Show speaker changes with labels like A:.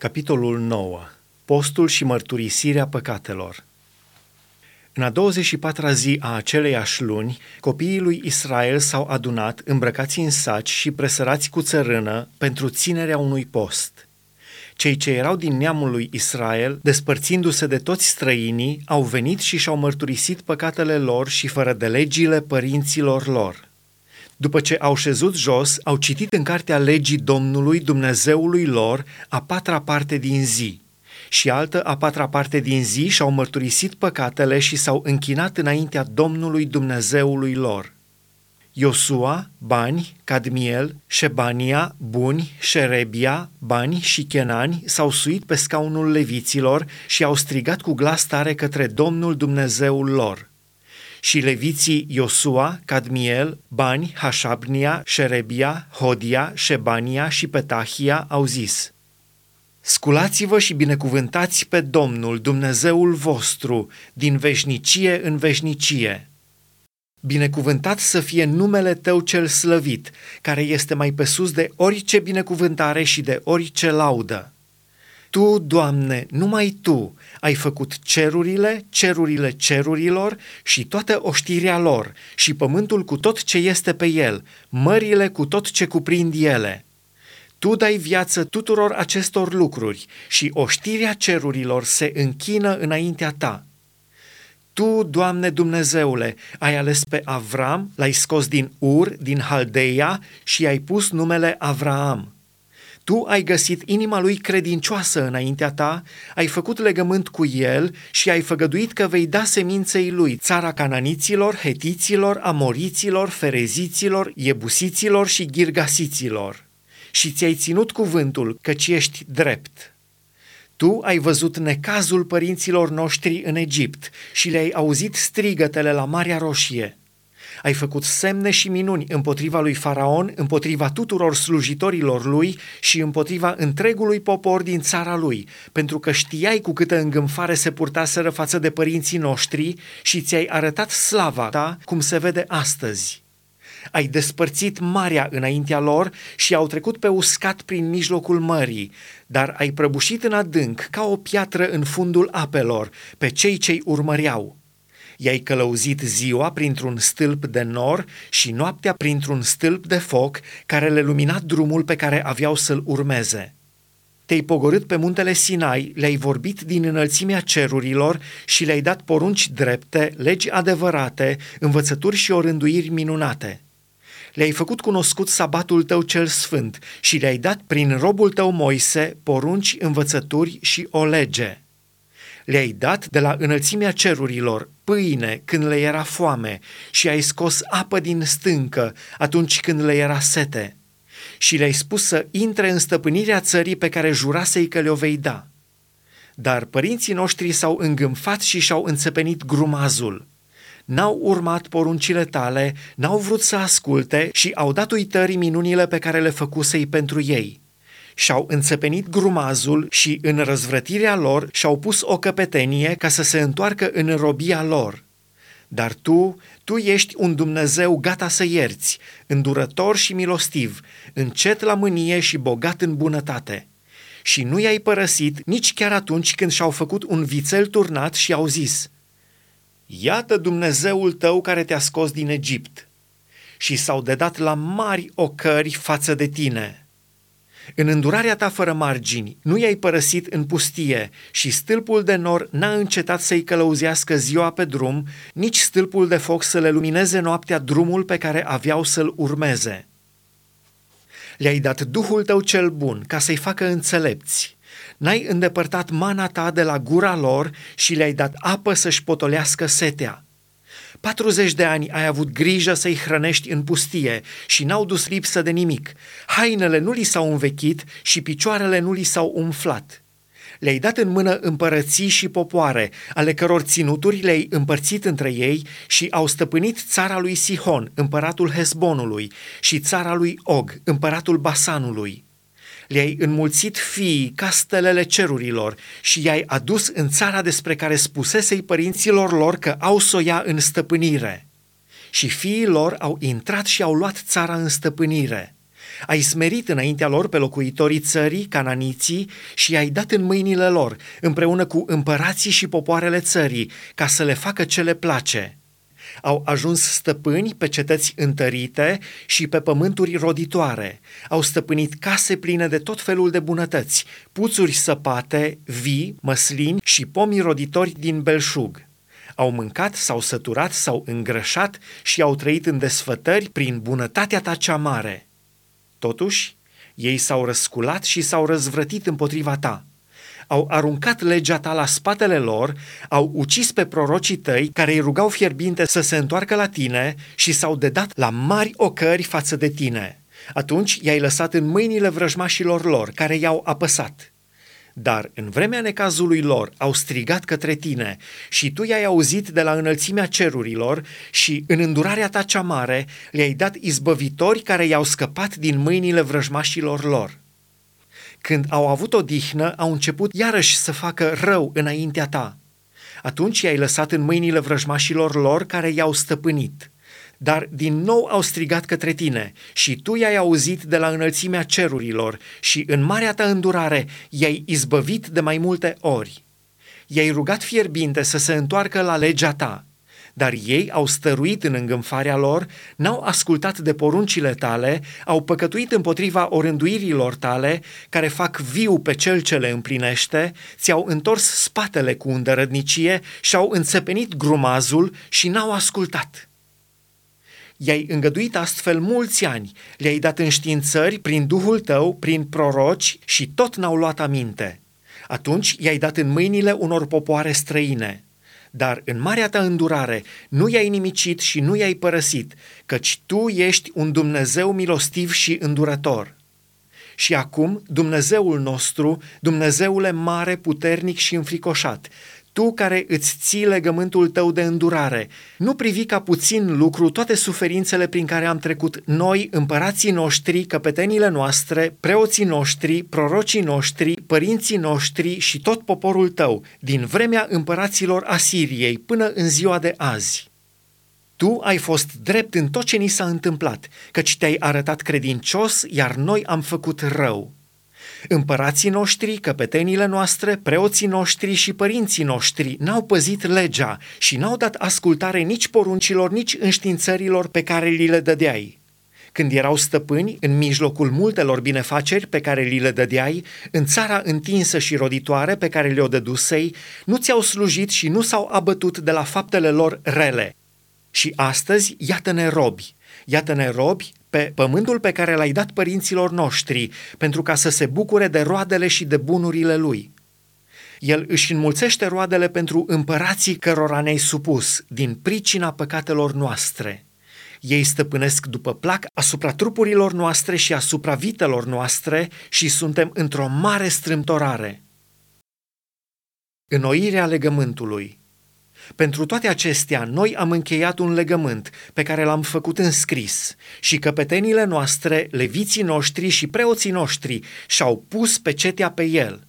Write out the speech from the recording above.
A: Capitolul 9. Postul și mărturisirea păcatelor. În a 24-a zi a aceleiași luni, copiii lui Israel s-au adunat, îmbrăcați în saci și presărați cu țărână pentru ținerea unui post. Cei ce erau din neamul lui Israel, despărțindu-se de toți străinii, au venit și și-au mărturisit păcatele lor și fără de legile părinților lor. După ce au șezut jos, au citit în cartea legii Domnului Dumnezeului lor a patra parte din zi și altă a patra parte din zi și-au mărturisit păcatele și s-au închinat înaintea Domnului Dumnezeului lor. Iosua, Bani, Cadmiel, Șebania, Buni, Șerebia, Bani și Chenani s-au suit pe scaunul leviților și au strigat cu glas tare către Domnul Dumnezeul lor. Și leviții Iosua, Cadmiel, Bani, Hașabnia, Șerebia, Hodia, Șebania și Petahia au zis Sculați-vă și binecuvântați pe Domnul, Dumnezeul vostru, din veșnicie în veșnicie. Binecuvântat să fie numele tău cel slăvit, care este mai pe sus de orice binecuvântare și de orice laudă. Tu, Doamne, numai Tu ai făcut cerurile, cerurile cerurilor și toată oștirea lor și pământul cu tot ce este pe el, mările cu tot ce cuprind ele. Tu dai viață tuturor acestor lucruri și oștirea cerurilor se închină înaintea Ta. Tu, Doamne Dumnezeule, ai ales pe Avram, l-ai scos din Ur, din Haldeia și ai pus numele Avraam tu ai găsit inima lui credincioasă înaintea ta, ai făcut legământ cu el și ai făgăduit că vei da seminței lui țara cananiților, hetiților, amoriților, fereziților, iebusiților și girgasiților. Și ți-ai ținut cuvântul căci ești drept. Tu ai văzut necazul părinților noștri în Egipt și le-ai auzit strigătele la Marea Roșie – ai făcut semne și minuni împotriva lui Faraon, împotriva tuturor slujitorilor lui și împotriva întregului popor din țara lui, pentru că știai cu câtă îngânfare se purtaseră față de părinții noștri și ți-ai arătat slava ta cum se vede astăzi. Ai despărțit marea înaintea lor și au trecut pe uscat prin mijlocul mării, dar ai prăbușit în adânc ca o piatră în fundul apelor pe cei ce-i urmăreau i-ai călăuzit ziua printr-un stâlp de nor și noaptea printr-un stâlp de foc care le lumina drumul pe care aveau să-l urmeze. Te-ai pogorât pe muntele Sinai, le-ai vorbit din înălțimea cerurilor și le-ai dat porunci drepte, legi adevărate, învățături și orânduiri minunate. Le-ai făcut cunoscut sabatul tău cel sfânt și le-ai dat prin robul tău Moise porunci, învățături și o lege le-ai dat de la înălțimea cerurilor pâine când le era foame și ai scos apă din stâncă atunci când le era sete și le-ai spus să intre în stăpânirea țării pe care jurasei că le-o vei da. Dar părinții noștri s-au îngânfat și și-au înțepenit grumazul. N-au urmat poruncile tale, n-au vrut să asculte și au dat uitării minunile pe care le făcusei pentru ei și-au înțepenit grumazul și în răzvrătirea lor și-au pus o căpetenie ca să se întoarcă în robia lor. Dar tu, tu ești un Dumnezeu gata să ierți, îndurător și milostiv, încet la mânie și bogat în bunătate. Și nu i-ai părăsit nici chiar atunci când și-au făcut un vițel turnat și au zis, Iată Dumnezeul tău care te-a scos din Egipt. Și s-au dedat la mari ocări față de tine. În îndurarea ta fără margini, nu i-ai părăsit în pustie și stâlpul de nor n-a încetat să-i călăuzească ziua pe drum, nici stâlpul de foc să le lumineze noaptea drumul pe care aveau să-l urmeze. Le-ai dat Duhul tău cel bun ca să-i facă înțelepți. N-ai îndepărtat mana ta de la gura lor și le-ai dat apă să-și potolească setea 40 de ani ai avut grijă să-i hrănești în pustie și n-au dus lipsă de nimic. Hainele nu li s-au învechit și picioarele nu li s-au umflat. Le-ai dat în mână împărății și popoare, ale căror ținuturi le-ai împărțit între ei și au stăpânit țara lui Sihon, împăratul Hesbonului, și țara lui Og, împăratul Basanului le-ai înmulțit fiii ca stelele cerurilor și i-ai adus în țara despre care spusesei părinților lor că au să o ia în stăpânire. Și fiii lor au intrat și au luat țara în stăpânire. Ai smerit înaintea lor pe locuitorii țării, cananiții, și i-ai dat în mâinile lor, împreună cu împărații și popoarele țării, ca să le facă ce le place. Au ajuns stăpâni pe cetăți întărite și pe pământuri roditoare. Au stăpânit case pline de tot felul de bunătăți, puțuri săpate, vii, măslini și pomi roditori din belșug. Au mâncat, s-au săturat, s-au îngrășat și au trăit în desfătări prin bunătatea ta cea mare. Totuși, ei s-au răsculat și s-au răzvrătit împotriva ta. Au aruncat legea ta la spatele lor, au ucis pe prorocii tăi care îi rugau fierbinte să se întoarcă la tine și s-au dedat la mari ocări față de tine. Atunci i-ai lăsat în mâinile vrăjmașilor lor, care i-au apăsat. Dar în vremea necazului lor au strigat către tine și tu i-ai auzit de la înălțimea cerurilor și în îndurarea ta cea mare le-ai dat izbăvitori care i-au scăpat din mâinile vrăjmașilor lor. Când au avut o dihnă, au început iarăși să facă rău înaintea ta. Atunci i-ai lăsat în mâinile vrăjmașilor lor care i-au stăpânit. Dar din nou au strigat către tine și tu i-ai auzit de la înălțimea cerurilor și în marea ta îndurare i-ai izbăvit de mai multe ori. I-ai rugat fierbinte să se întoarcă la legea ta, dar ei au stăruit în îngânfarea lor, n-au ascultat de poruncile tale, au păcătuit împotriva orânduirilor tale, care fac viu pe cel ce le împlinește, ți-au întors spatele cu îndărădnicie și-au înțepenit grumazul și n-au ascultat. I-ai îngăduit astfel mulți ani, le-ai dat înștiințări prin Duhul tău, prin proroci și tot n-au luat aminte. Atunci i-ai dat în mâinile unor popoare străine. Dar în marea ta îndurare nu i-ai nimicit și nu i-ai părăsit, căci tu ești un Dumnezeu milostiv și îndurător. Și acum, Dumnezeul nostru, Dumnezeule mare, puternic și înfricoșat, tu care îți ții legământul tău de îndurare, nu privi ca puțin lucru toate suferințele prin care am trecut noi, împărații noștri, căpetenile noastre, preoții noștri, prorocii noștri, părinții noștri și tot poporul tău, din vremea împăraților Asiriei până în ziua de azi. Tu ai fost drept în tot ce ni s-a întâmplat, căci te-ai arătat credincios, iar noi am făcut rău. Împărații noștri, căpetenile noastre, preoții noștri și părinții noștri n-au păzit legea și n-au dat ascultare nici poruncilor, nici înștiințărilor pe care li le dădeai. Când erau stăpâni, în mijlocul multelor binefaceri pe care li le dădeai, în țara întinsă și roditoare pe care le-o dădusei, nu ți-au slujit și nu s-au abătut de la faptele lor rele. Și astăzi, iată-ne robi, iată-ne robi pe pământul pe care l-ai dat părinților noștri, pentru ca să se bucure de roadele și de bunurile lui. El își înmulțește roadele pentru împărații cărora ne-ai supus, din pricina păcatelor noastre. Ei stăpânesc după plac asupra trupurilor noastre și asupra vitelor noastre și suntem într-o mare strâmtorare. Înnoirea legământului pentru toate acestea, noi am încheiat un legământ pe care l-am făcut în scris și căpetenile noastre, leviții noștri și preoții noștri și-au pus pecetea pe el.